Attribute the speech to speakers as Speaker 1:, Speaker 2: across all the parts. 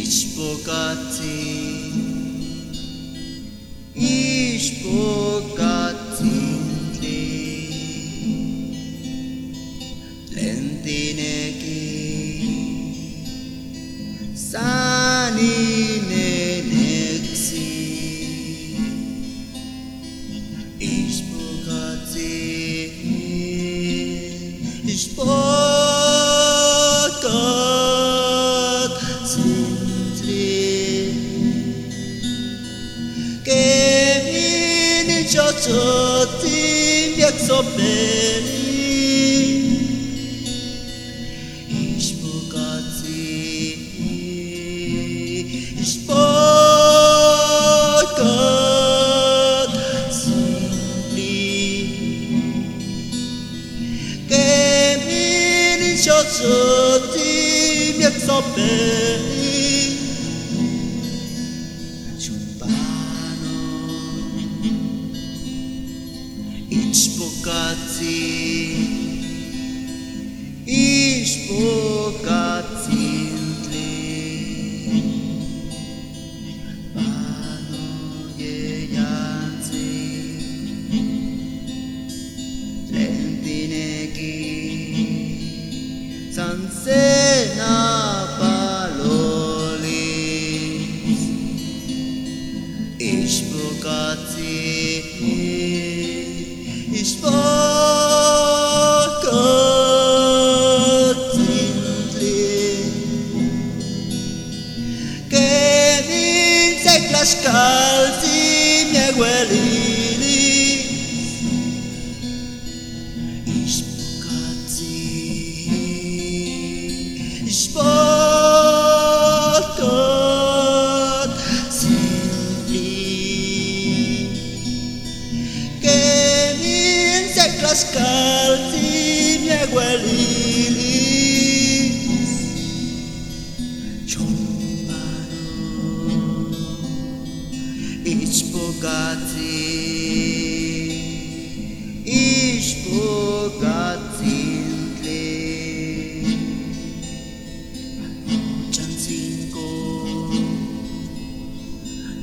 Speaker 1: Ich bogati sotim yak so beri ish bukati ish bukati ke min sotim yak so biết so beni Ich bogati Ich bogati Pano ye yanzi Lentineki Sansena palolis mieszkalcy miegłe lili Iż bogacy, Ich bogati Ich bogati Chanzingo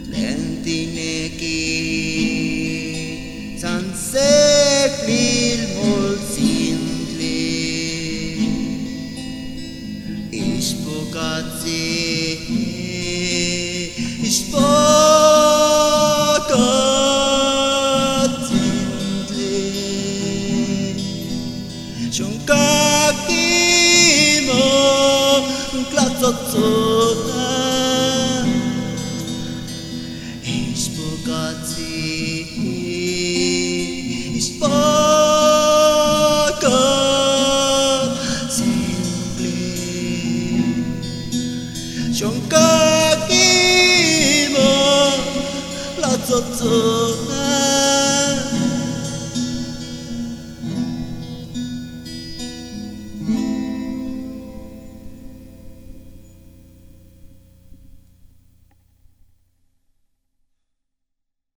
Speaker 1: Lentineki Sanseklil molzindli chúng ca kí mơ clap giọt giọt is bogati, is bogat simply chúng ca kí mơ clap giọt giọt